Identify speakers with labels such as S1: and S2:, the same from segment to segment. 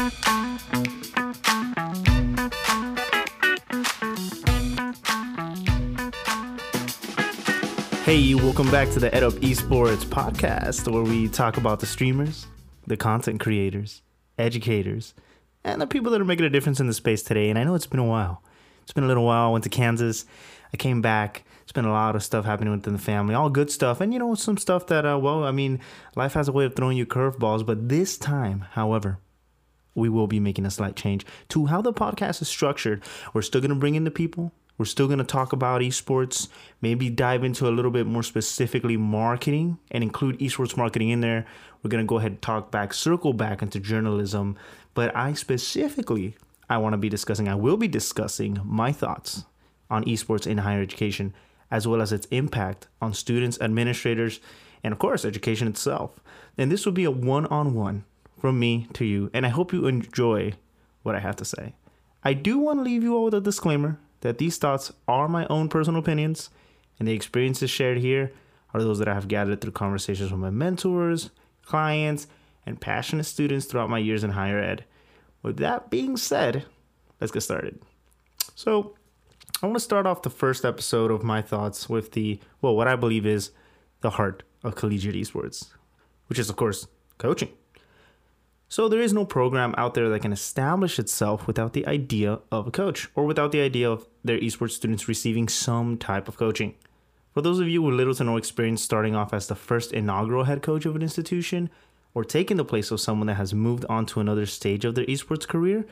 S1: Hey, welcome back to the EdUp Esports podcast, where we talk about the streamers, the content creators, educators, and the people that are making a difference in the space today. And I know it's been a while. It's been a little while. I went to Kansas. I came back. It's been a lot of stuff happening within the family, all good stuff. And, you know, some stuff that, uh, well, I mean, life has a way of throwing you curveballs. But this time, however, we will be making a slight change to how the podcast is structured. We're still going to bring in the people we're still going to talk about esports, maybe dive into a little bit more specifically marketing and include esports marketing in there. We're going to go ahead and talk back, circle back into journalism. But I specifically, I want to be discussing, I will be discussing my thoughts on esports in higher education, as well as its impact on students, administrators, and of course, education itself. And this will be a one on one from me to you. And I hope you enjoy what I have to say. I do want to leave you all with a disclaimer that these thoughts are my own personal opinions, and the experiences shared here are those that I have gathered through conversations with my mentors, clients, and passionate students throughout my years in higher ed. With that being said, let's get started. So, I want to start off the first episode of my thoughts with the, well, what I believe is the heart of collegiate esports, which is, of course, coaching. So there is no program out there that can establish itself without the idea of a coach or without the idea of their esports students receiving some type of coaching. For those of you with little to no experience starting off as the first inaugural head coach of an institution or taking the place of someone that has moved on to another stage of their esports career,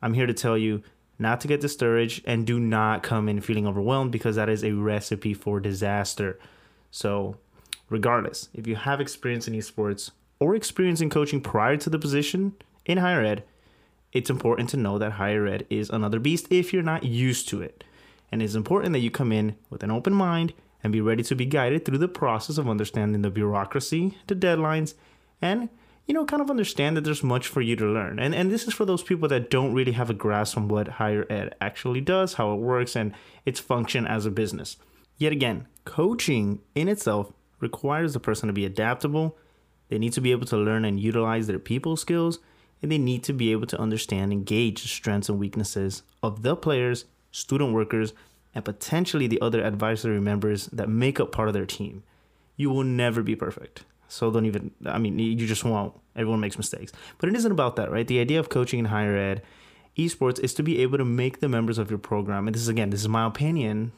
S1: I'm here to tell you not to get discouraged and do not come in feeling overwhelmed because that is a recipe for disaster. So, regardless, if you have experience in esports, or experience in coaching prior to the position in higher ed, it's important to know that higher ed is another beast if you're not used to it. And it's important that you come in with an open mind and be ready to be guided through the process of understanding the bureaucracy, the deadlines, and you know, kind of understand that there's much for you to learn. And and this is for those people that don't really have a grasp on what higher ed actually does, how it works, and its function as a business. Yet again, coaching in itself requires the person to be adaptable, they need to be able to learn and utilize their people skills, and they need to be able to understand and gauge the strengths and weaknesses of the players, student workers, and potentially the other advisory members that make up part of their team. You will never be perfect. So don't even, I mean, you just won't. Everyone makes mistakes. But it isn't about that, right? The idea of coaching in higher ed, esports, is to be able to make the members of your program, and this is again, this is my opinion,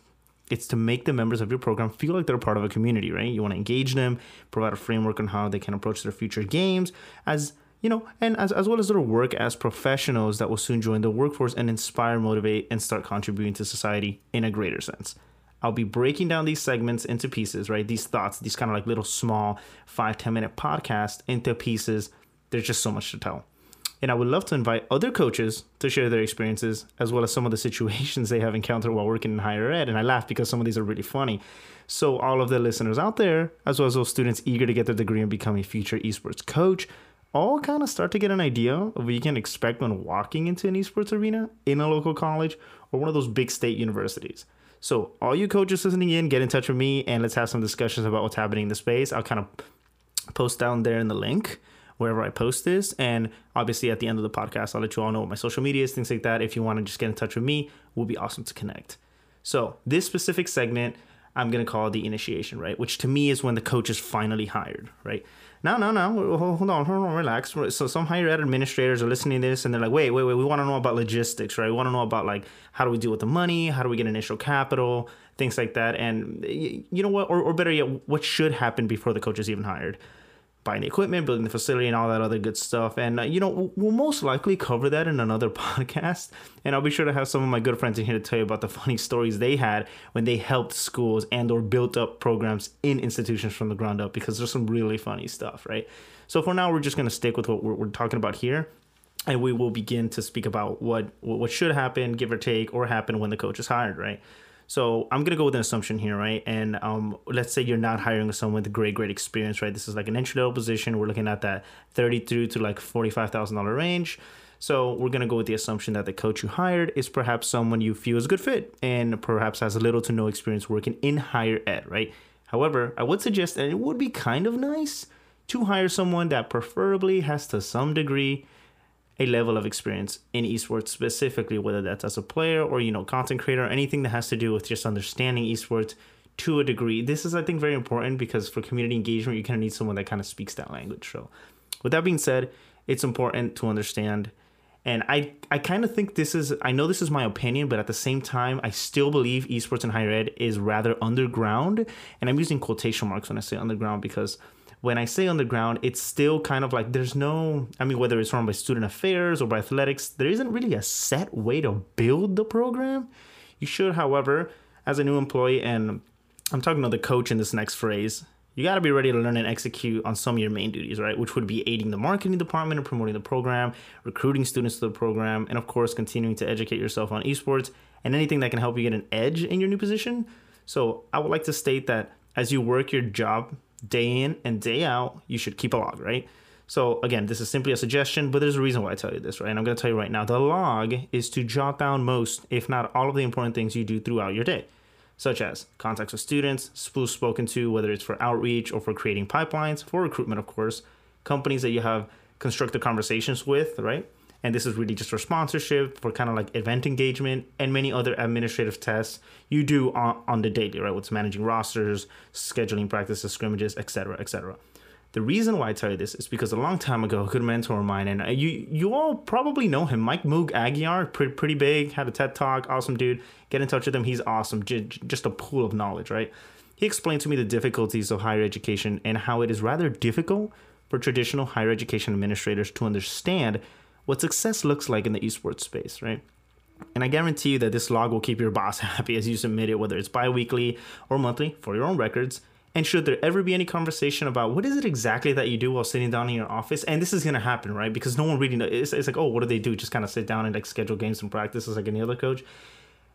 S1: it's to make the members of your program feel like they're part of a community, right? You want to engage them, provide a framework on how they can approach their future games as you know, and as, as well as their work as professionals that will soon join the workforce and inspire, motivate, and start contributing to society in a greater sense. I'll be breaking down these segments into pieces, right? These thoughts, these kind of like little small five ten minute podcasts into pieces. There's just so much to tell. And I would love to invite other coaches to share their experiences as well as some of the situations they have encountered while working in higher ed. And I laugh because some of these are really funny. So, all of the listeners out there, as well as those students eager to get their degree and become a future esports coach, all kind of start to get an idea of what you can expect when walking into an esports arena in a local college or one of those big state universities. So, all you coaches listening in, get in touch with me and let's have some discussions about what's happening in the space. I'll kind of post down there in the link wherever I post this. And obviously, at the end of the podcast, I'll let you all know what my social media is, things like that. If you want to just get in touch with me, would be awesome to connect. So, this specific segment, I'm going to call the initiation, right? Which to me is when the coach is finally hired, right? No, no, no. Hold on, hold on, relax. So some higher ed administrators are listening to this and they're like, wait, wait, wait. We want to know about logistics, right? We want to know about like how do we deal with the money? How do we get initial capital? Things like that. And you know what? Or, or better yet, what should happen before the coach is even hired? Buying the equipment, building the facility, and all that other good stuff. And, uh, you know, we'll most likely cover that in another podcast. And I'll be sure to have some of my good friends in here to tell you about the funny stories they had when they helped schools and or built up programs in institutions from the ground up because there's some really funny stuff, right? So for now, we're just going to stick with what we're, we're talking about here and we will begin to speak about what what should happen, give or take, or happen when the coach is hired, right? So I'm gonna go with an assumption here, right? And um, let's say you're not hiring someone with great, great experience, right? This is like an entry level position. We're looking at that thirty-two to like forty-five thousand dollar range. So we're gonna go with the assumption that the coach you hired is perhaps someone you feel is a good fit and perhaps has little to no experience working in higher ed, right? However, I would suggest that it would be kind of nice to hire someone that preferably has to some degree a level of experience in esports specifically, whether that's as a player or you know content creator, or anything that has to do with just understanding esports to a degree. This is I think very important because for community engagement, you kind of need someone that kind of speaks that language. So, with that being said, it's important to understand. And I, I kind of think this is, I know this is my opinion, but at the same time, I still believe esports in higher ed is rather underground. And I'm using quotation marks when I say underground because when I say underground, it's still kind of like there's no, I mean, whether it's run by student affairs or by athletics, there isn't really a set way to build the program. You should, however, as a new employee, and I'm talking to the coach in this next phrase, you got to be ready to learn and execute on some of your main duties, right? Which would be aiding the marketing department and promoting the program, recruiting students to the program, and of course, continuing to educate yourself on esports and anything that can help you get an edge in your new position. So, I would like to state that as you work your job day in and day out, you should keep a log, right? So again, this is simply a suggestion, but there's a reason why I tell you this, right? And I'm going to tell you right now. The log is to jot down most, if not all of the important things you do throughout your day, such as contacts with students, who's spoken to, whether it's for outreach or for creating pipelines, for recruitment, of course, companies that you have constructive conversations with, right? And this is really just for sponsorship for kind of like event engagement and many other administrative tests you do on, on the daily right what's managing rosters scheduling practices scrimmages etc etc the reason why I tell you this is because a long time ago, a good mentor of mine, and you you all probably know him, Mike Moog Aguiar, pretty, pretty big, had a TED Talk, awesome dude. Get in touch with him, he's awesome, just a pool of knowledge, right? He explained to me the difficulties of higher education and how it is rather difficult for traditional higher education administrators to understand what success looks like in the esports space, right? And I guarantee you that this log will keep your boss happy as you submit it, whether it's bi weekly or monthly for your own records. And should there ever be any conversation about what is it exactly that you do while sitting down in your office, and this is gonna happen, right? Because no one really knows. It's, it's like, oh, what do they do? Just kind of sit down and like schedule games and practices like any other coach.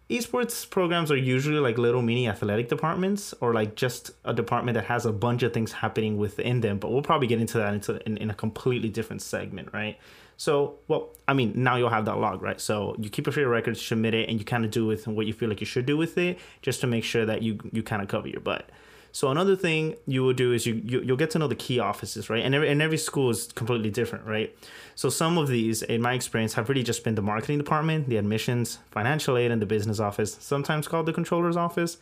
S1: Esports programs are usually like little mini athletic departments or like just a department that has a bunch of things happening within them. But we'll probably get into that into in, in a completely different segment, right? So, well, I mean, now you'll have that log, right? So you keep it for your records, submit it, and you kind of do with what you feel like you should do with it, just to make sure that you you kind of cover your butt. So another thing you will do is you, you you'll get to know the key offices, right? And every, and every school is completely different, right? So some of these, in my experience, have really just been the marketing department, the admissions, financial aid, and the business office, sometimes called the controller's office.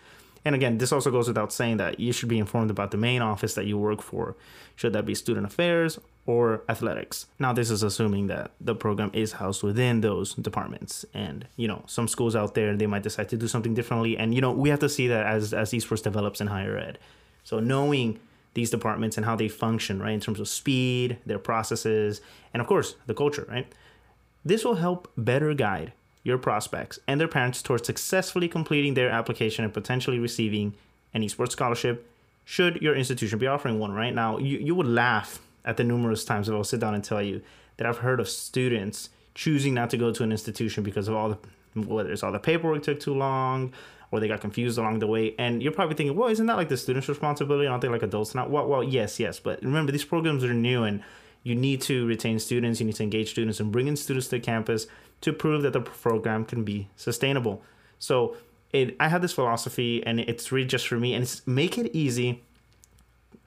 S1: And again, this also goes without saying that you should be informed about the main office that you work for, should that be student affairs or athletics. Now, this is assuming that the program is housed within those departments. And, you know, some schools out there, they might decide to do something differently. And, you know, we have to see that as, as esports develops in higher ed. So knowing these departments and how they function, right, in terms of speed, their processes, and of course, the culture, right? This will help better guide your prospects and their parents towards successfully completing their application and potentially receiving an esports scholarship should your institution be offering one right? Now you, you would laugh at the numerous times that i'll sit down and tell you that i've heard of students choosing not to go to an institution because of all the whether it's all the paperwork took too long or they got confused along the way. And you're probably thinking well isn't that like the student's responsibility? Aren't they like adults? Now well, well yes yes. But remember these programs are new and you need to retain students you need to engage students and bring in students to campus to prove that the program can be sustainable. So it, I have this philosophy, and it's really just for me, and it's make it easy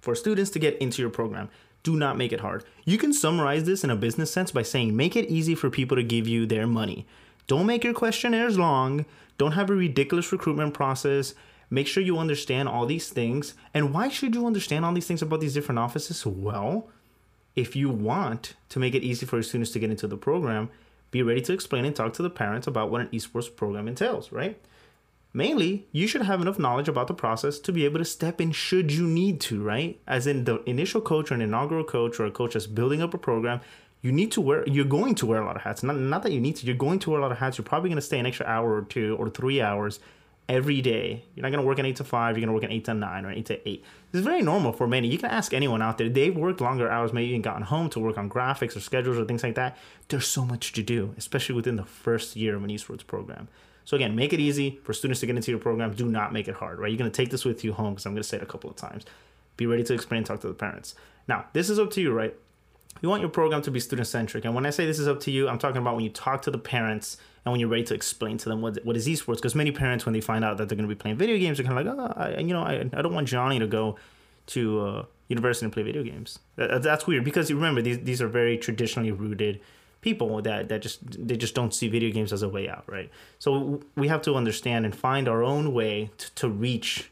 S1: for students to get into your program. Do not make it hard. You can summarize this in a business sense by saying make it easy for people to give you their money. Don't make your questionnaires long. Don't have a ridiculous recruitment process. Make sure you understand all these things. And why should you understand all these things about these different offices? Well, if you want to make it easy for your students to get into the program, be ready to explain and talk to the parents about what an esports program entails, right? Mainly, you should have enough knowledge about the process to be able to step in should you need to, right? As in the initial coach or an inaugural coach or a coach that's building up a program, you need to wear you're going to wear a lot of hats. Not not that you need to, you're going to wear a lot of hats. You're probably gonna stay an extra hour or two or three hours every day. You're not to work an 8 to 5, you're to work an 8 to 9 or 8 to 8. This is very normal for many. You can ask anyone out there. They've worked longer hours, maybe even gotten home to work on graphics or schedules or things like that. There's so much to do, especially within the first year of an esports program. So again, make it easy for students to get into your program. Do not make it hard, right? You're to take this with you home because I'm to say it a couple of times. Be ready to explain, talk to the parents. Now, this is up to you, right? You want your program to be student centric. And when I say this is up to you, I'm talking about when you talk to the parents and when you're ready to explain to them what what is esports. Because many parents, when they find out that they're going to be playing video games, are kind of like, oh, I, you know, I, I don't want Johnny to go to uh, university and play video games. That, that's weird because you remember these these are very traditionally rooted people that that just they just don't see video games as a way out, right? So we have to understand and find our own way to, to reach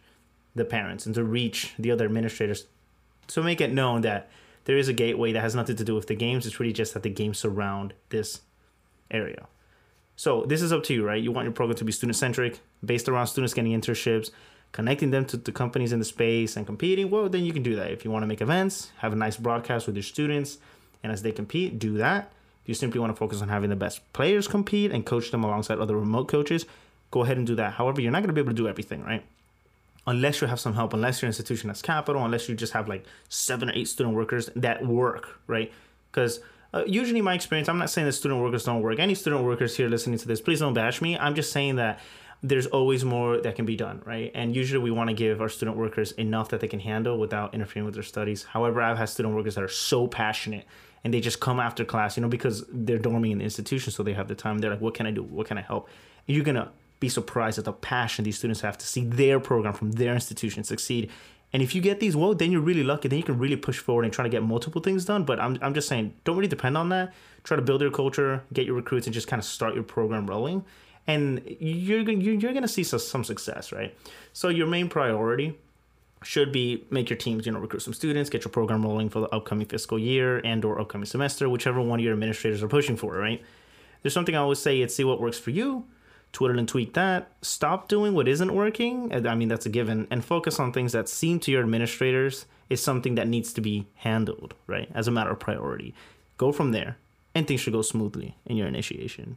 S1: the parents and to reach the other administrators to make it known that there is a gateway that has nothing to do with the games. It's really just that the games surround this area. So this is up to you, right? You want your program to be student centric, based around students getting internships, connecting them to the companies in the space and competing. Well, then you can do that. If you want to make events, have a nice broadcast with your students, and as they compete, do that If you simply want to focus on having the best players compete and coach them alongside other remote coaches, go ahead and do that. However, you're not going to be able to do everything, right? Unless you have some help, unless your institution has capital, unless you just have like seven or eight student workers that work, right? Because uh, usually, my experience, I'm not saying that student workers don't work. Any student workers here listening to this, please don't bash me. I'm just saying that there's always more that can be done, right? And usually we want to give our student workers enough that they can handle without interfering with their studies. However, I've had student workers that are so passionate and they just come after class, you know, because they're dorming in the institution, so they have the time. They're like, what can I do? What can I help? You're gonna be surprised at the passion these students have to see their program from their institution succeed. And if you get these, well, then you're really lucky. Then you can really push forward and try to get multiple things done. But I'm, I'm just saying, don't really depend on that. Try to build your culture, get your recruits, and just kind of start your program rolling. And you're you're, you're gonna see some success, right? So your main priority should be make your teams you know recruit some students get your program rolling for the upcoming fiscal year and or upcoming semester whichever one your administrators are pushing for right there's something i always say it's see what works for you twiddle and tweak that. Stop doing what isn't working. I mean that's a given. And focus on things that seem to your administrators is something that needs to be handled right as a matter of priority. Go from there and things should go smoothly in your initiation.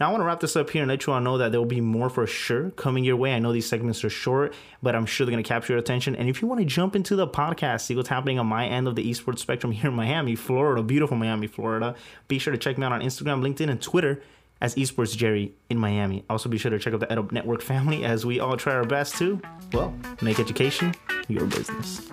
S1: Now, I want to wrap this up here and let you all know that there will be more for sure coming your way. I know these segments are short, but I'm sure they're going to capture your attention. And if you want to jump into the podcast, see what's happening on my end of the esports spectrum here in Miami, Florida, beautiful Miami, Florida, be sure to check me out on Instagram, LinkedIn, and Twitter as Esports Jerry in Miami. Also, be sure to check out the EdUp Network family as we all try our best to, well, make education your business.